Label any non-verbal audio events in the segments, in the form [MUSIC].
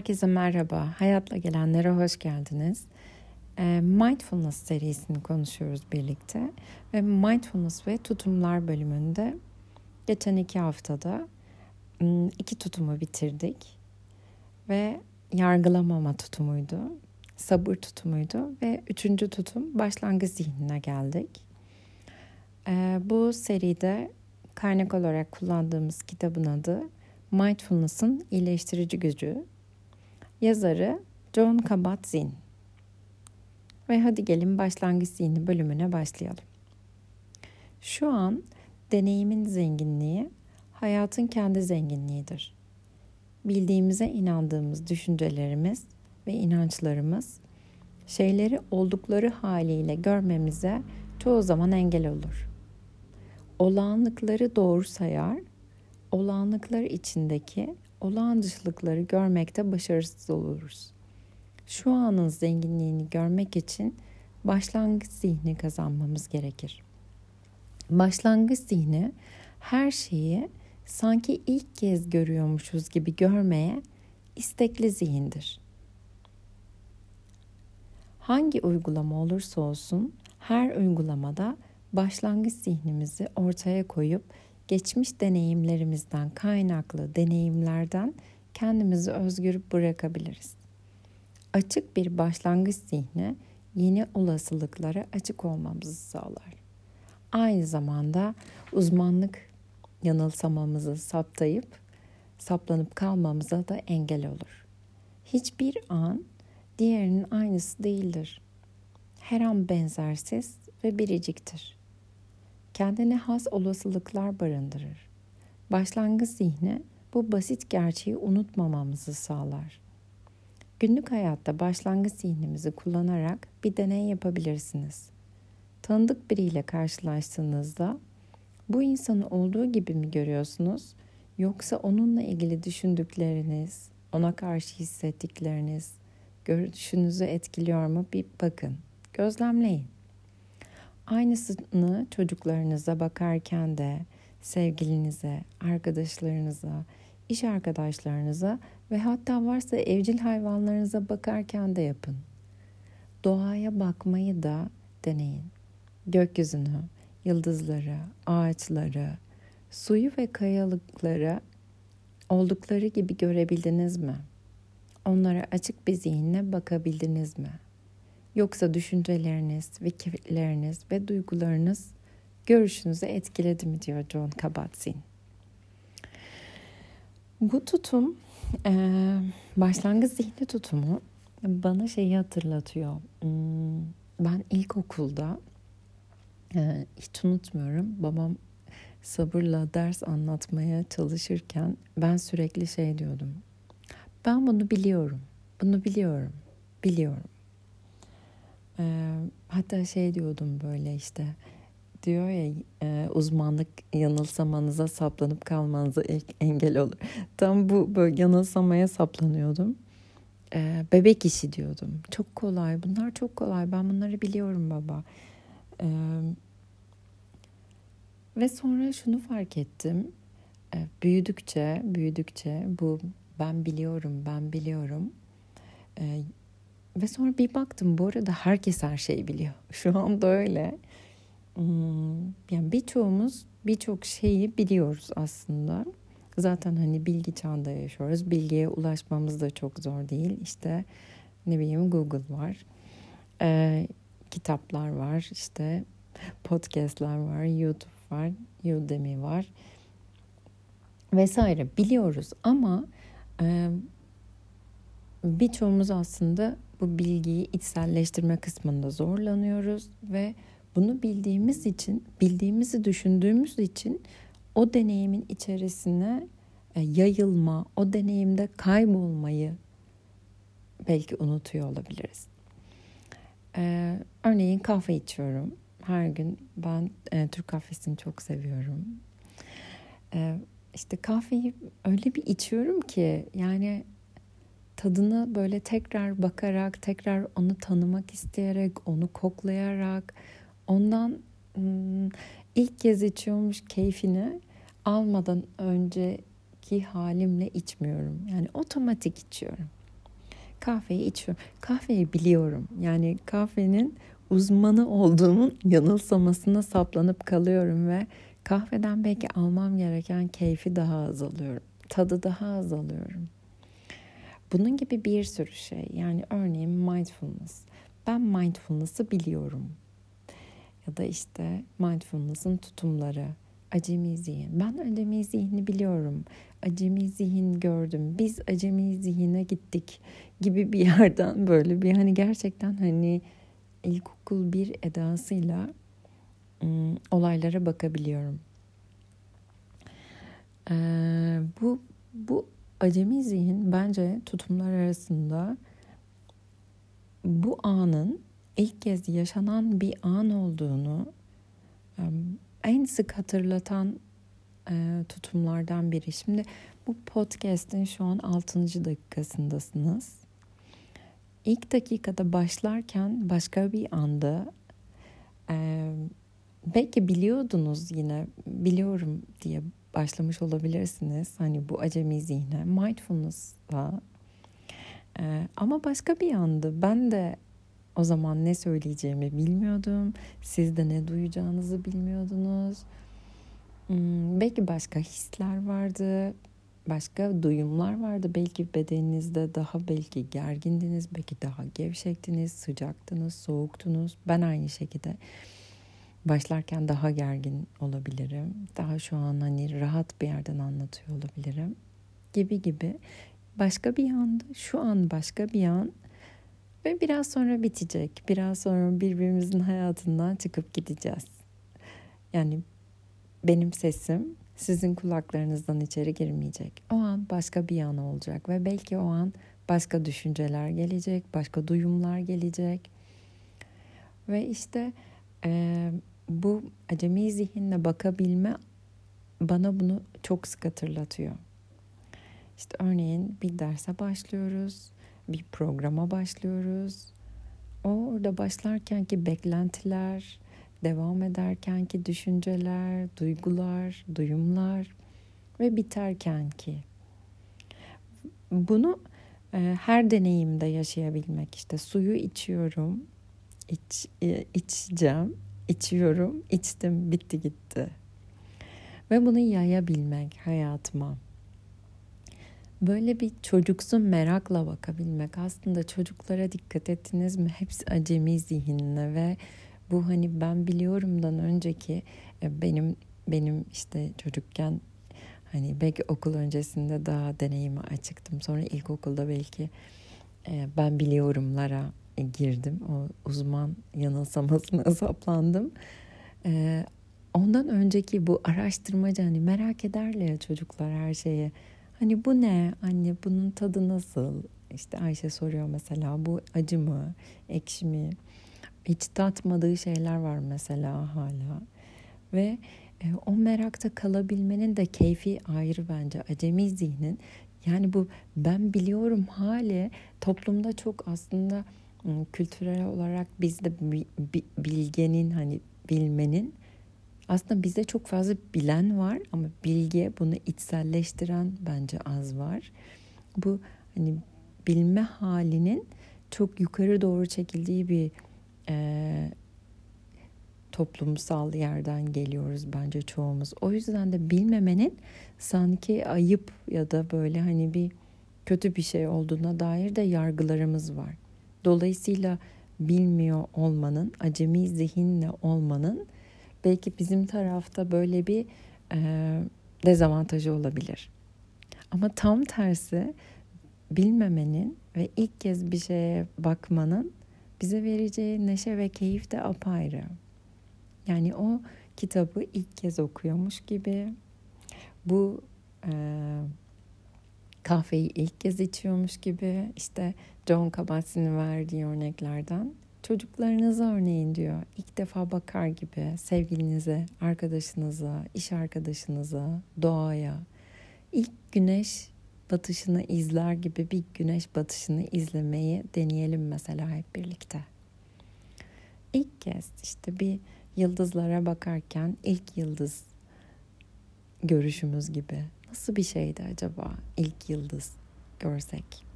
Herkese merhaba. Hayatla gelenlere hoş geldiniz. Ee, mindfulness serisini konuşuyoruz birlikte. Ve Mindfulness ve Tutumlar bölümünde geçen iki haftada iki tutumu bitirdik. Ve yargılamama tutumuydu, sabır tutumuydu ve üçüncü tutum başlangıç zihnine geldik. Ee, bu seride kaynak olarak kullandığımız kitabın adı Mindfulness'ın iyileştirici gücü Yazarı John Kabat-Zinn. Ve hadi gelin başlangıç zihni bölümüne başlayalım. Şu an deneyimin zenginliği hayatın kendi zenginliğidir. Bildiğimize inandığımız düşüncelerimiz ve inançlarımız şeyleri oldukları haliyle görmemize çoğu zaman engel olur. Olağanlıkları doğru sayar, olağanlıklar içindeki olağan dışılıkları görmekte başarısız oluruz. Şu anın zenginliğini görmek için başlangıç zihni kazanmamız gerekir. Başlangıç zihni her şeyi sanki ilk kez görüyormuşuz gibi görmeye istekli zihindir. Hangi uygulama olursa olsun her uygulamada başlangıç zihnimizi ortaya koyup geçmiş deneyimlerimizden kaynaklı deneyimlerden kendimizi özgür bırakabiliriz. Açık bir başlangıç zihni yeni olasılıklara açık olmamızı sağlar. Aynı zamanda uzmanlık yanılsamamızı saptayıp saplanıp kalmamıza da engel olur. Hiçbir an diğerinin aynısı değildir. Her an benzersiz ve biriciktir kendine has olasılıklar barındırır. Başlangıç zihni bu basit gerçeği unutmamamızı sağlar. Günlük hayatta başlangıç zihnimizi kullanarak bir deney yapabilirsiniz. Tanıdık biriyle karşılaştığınızda bu insanı olduğu gibi mi görüyorsunuz yoksa onunla ilgili düşündükleriniz, ona karşı hissettikleriniz görüşünüzü etkiliyor mu bir bakın. Gözlemleyin. Aynısını çocuklarınıza bakarken de sevgilinize, arkadaşlarınıza, iş arkadaşlarınıza ve hatta varsa evcil hayvanlarınıza bakarken de yapın. Doğaya bakmayı da deneyin. Gökyüzünü, yıldızları, ağaçları, suyu ve kayalıkları oldukları gibi görebildiniz mi? Onlara açık bir zihinle bakabildiniz mi?'' Yoksa düşünceleriniz, fikirleriniz ve duygularınız görüşünüzü etkiledi mi diyor John Kabat-Zinn. Bu tutum e, başlangıç zihni tutumu bana şeyi hatırlatıyor. Hmm, ben ilkokulda e, hiç unutmuyorum babam sabırla ders anlatmaya çalışırken ben sürekli şey diyordum. Ben bunu biliyorum. Bunu biliyorum. Biliyorum. E, hatta şey diyordum böyle işte diyor ya e, uzmanlık yanılsamanıza saplanıp kalmanıza engel olur. Tam bu böyle yanılsamaya saplanıyordum. E, bebek işi diyordum. Çok kolay. Bunlar çok kolay. Ben bunları biliyorum baba. E, ve sonra şunu fark ettim. E, büyüdükçe, büyüdükçe bu ben biliyorum, ben biliyorum. E, ve sonra bir baktım bu arada herkes her şeyi biliyor. [LAUGHS] Şu anda öyle. Hmm, yani birçoğumuz birçok şeyi biliyoruz aslında. Zaten hani bilgi çağında yaşıyoruz. Bilgiye ulaşmamız da çok zor değil. İşte ne bileyim Google var. Ee, kitaplar var. İşte podcastlar var. YouTube var. Udemy var. Vesaire biliyoruz ama e, birçoğumuz aslında bu bilgiyi içselleştirme kısmında zorlanıyoruz ve bunu bildiğimiz için, bildiğimizi düşündüğümüz için o deneyimin içerisine e, yayılma, o deneyimde kaybolmayı belki unutuyor olabiliriz. Ee, örneğin kahve içiyorum. Her gün ben e, Türk kahvesini çok seviyorum. Ee, işte kahveyi öyle bir içiyorum ki yani tadını böyle tekrar bakarak, tekrar onu tanımak isteyerek, onu koklayarak, ondan hmm, ilk kez içiyormuş keyfini almadan önceki halimle içmiyorum. Yani otomatik içiyorum. kahveyi içiyorum. Kahveyi biliyorum. Yani kahvenin uzmanı olduğumun yanılsamasına saplanıp kalıyorum ve kahveden belki almam gereken keyfi daha az alıyorum. Tadı daha az alıyorum. Bunun gibi bir sürü şey. Yani örneğin mindfulness. Ben mindfulness'ı biliyorum. Ya da işte mindfulness'ın tutumları, acemi zihin. Ben acemi zihni biliyorum. Acemi zihin gördüm. Biz acemi zihine gittik gibi bir [LAUGHS] yerden böyle bir hani gerçekten hani ilkokul bir edasıyla ım, olaylara bakabiliyorum. Ee, bu bu acemi zihin bence tutumlar arasında bu anın ilk kez yaşanan bir an olduğunu en sık hatırlatan e, tutumlardan biri. Şimdi bu podcast'in şu an 6. dakikasındasınız. İlk dakikada başlarken başka bir anda belki biliyordunuz yine biliyorum diye başlamış olabilirsiniz. Hani bu acemi zihne, mindfulness'la. E, ama başka bir anda ben de o zaman ne söyleyeceğimi bilmiyordum. Siz de ne duyacağınızı bilmiyordunuz. Hmm, belki başka hisler vardı. Başka duyumlar vardı. Belki bedeninizde daha belki gergindiniz. Belki daha gevşektiniz, sıcaktınız, soğuktunuz. Ben aynı şekilde başlarken daha gergin olabilirim. Daha şu an hani rahat bir yerden anlatıyor olabilirim. Gibi gibi. Başka bir anda, şu an başka bir an ve biraz sonra bitecek. Biraz sonra birbirimizin hayatından çıkıp gideceğiz. Yani benim sesim sizin kulaklarınızdan içeri girmeyecek. O an başka bir an olacak ve belki o an başka düşünceler gelecek, başka duyumlar gelecek. Ve işte bu acemi zihinle bakabilme bana bunu çok sık hatırlatıyor. İşte örneğin bir derse başlıyoruz bir programa başlıyoruz. Orada başlarken ki beklentiler, devam ederken ki düşünceler, duygular, duyumlar ve biterken ki. Bunu e, her deneyimde yaşayabilmek işte suyu içiyorum, iç, e, içeceğim, içiyorum, içtim, bitti gitti. Ve bunu yayabilmek hayatıma böyle bir çocuksu merakla bakabilmek. Aslında çocuklara dikkat ettiniz mi? Hepsi acemi zihinle ve bu hani ben biliyorumdan önceki e, benim benim işte çocukken hani belki okul öncesinde daha deneyime açıktım. Sonra ilkokulda belki e, ben biliyorumlara girdim. O uzman yanılsamasına [LAUGHS] saplandım. E, ondan önceki bu araştırmacı hani merak ederler ya çocuklar her şeye Hani bu ne? Anne bunun tadı nasıl? İşte Ayşe soruyor mesela bu acı mı? Ekşi mi? Hiç tatmadığı şeyler var mesela hala. Ve e, o merakta kalabilmenin de keyfi ayrı bence. Acemi zihnin yani bu ben biliyorum hali toplumda çok aslında kültürel olarak bizde bilgenin hani bilmenin aslında bizde çok fazla bilen var ama bilge bunu içselleştiren bence az var. Bu hani bilme halinin çok yukarı doğru çekildiği bir e, toplumsal yerden geliyoruz bence çoğumuz. O yüzden de bilmemenin sanki ayıp ya da böyle hani bir kötü bir şey olduğuna dair de yargılarımız var. Dolayısıyla bilmiyor olmanın, acemi zihinle olmanın belki bizim tarafta böyle bir e, dezavantajı olabilir. Ama tam tersi bilmemenin ve ilk kez bir şeye bakmanın bize vereceği neşe ve keyif de apayrı. Yani o kitabı ilk kez okuyormuş gibi bu e, kahveyi ilk kez içiyormuş gibi işte John Kabat-Zinn'in verdiği örneklerden Çocuklarınıza örneğin diyor. İlk defa bakar gibi sevgilinize, arkadaşınıza, iş arkadaşınıza, doğaya. ilk güneş batışını izler gibi bir güneş batışını izlemeyi deneyelim mesela hep birlikte. İlk kez işte bir yıldızlara bakarken ilk yıldız görüşümüz gibi. Nasıl bir şeydi acaba ilk yıldız görsek?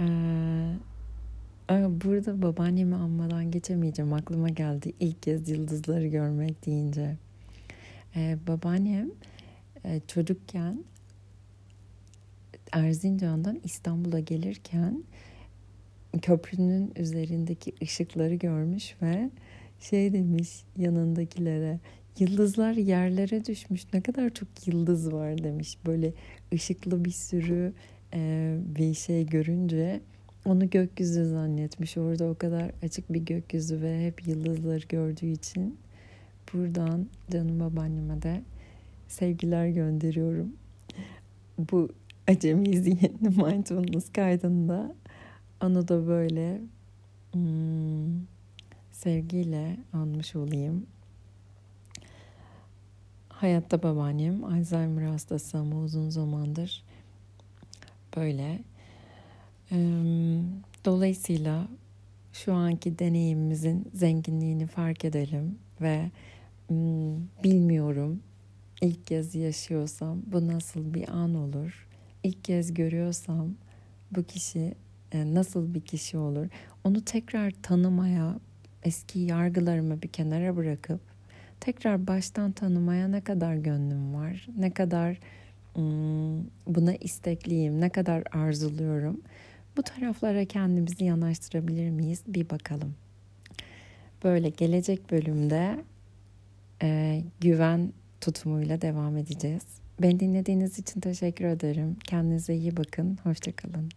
Ee, burada babaannemi anmadan geçemeyeceğim. Aklıma geldi ilk kez yıldızları görmek deyince. Ee, babaannem e, çocukken Erzincan'dan İstanbul'a gelirken köprünün üzerindeki ışıkları görmüş ve şey demiş yanındakilere yıldızlar yerlere düşmüş ne kadar çok yıldız var demiş böyle ışıklı bir sürü e, bir şey görünce onu gökyüzü zannetmiş. Orada o kadar açık bir gökyüzü ve hep yıldızları gördüğü için buradan canım babaanneme de sevgiler gönderiyorum. Bu acemi zihinli [LAUGHS] mindfulness kaydında onu da böyle hmm, sevgiyle anmış olayım. Hayatta babaannem Alzheimer hastası ama uzun zamandır böyle. Dolayısıyla şu anki deneyimimizin zenginliğini fark edelim ve bilmiyorum ilk kez yaşıyorsam bu nasıl bir an olur? İlk kez görüyorsam bu kişi e, nasıl bir kişi olur? Onu tekrar tanımaya, eski yargılarımı bir kenara bırakıp tekrar baştan tanımaya ne kadar gönlüm var, ne kadar buna istekliyim, ne kadar arzuluyorum. Bu taraflara kendimizi yanaştırabilir miyiz? Bir bakalım. Böyle gelecek bölümde e, güven tutumuyla devam edeceğiz. Beni dinlediğiniz için teşekkür ederim. Kendinize iyi bakın. Hoşçakalın.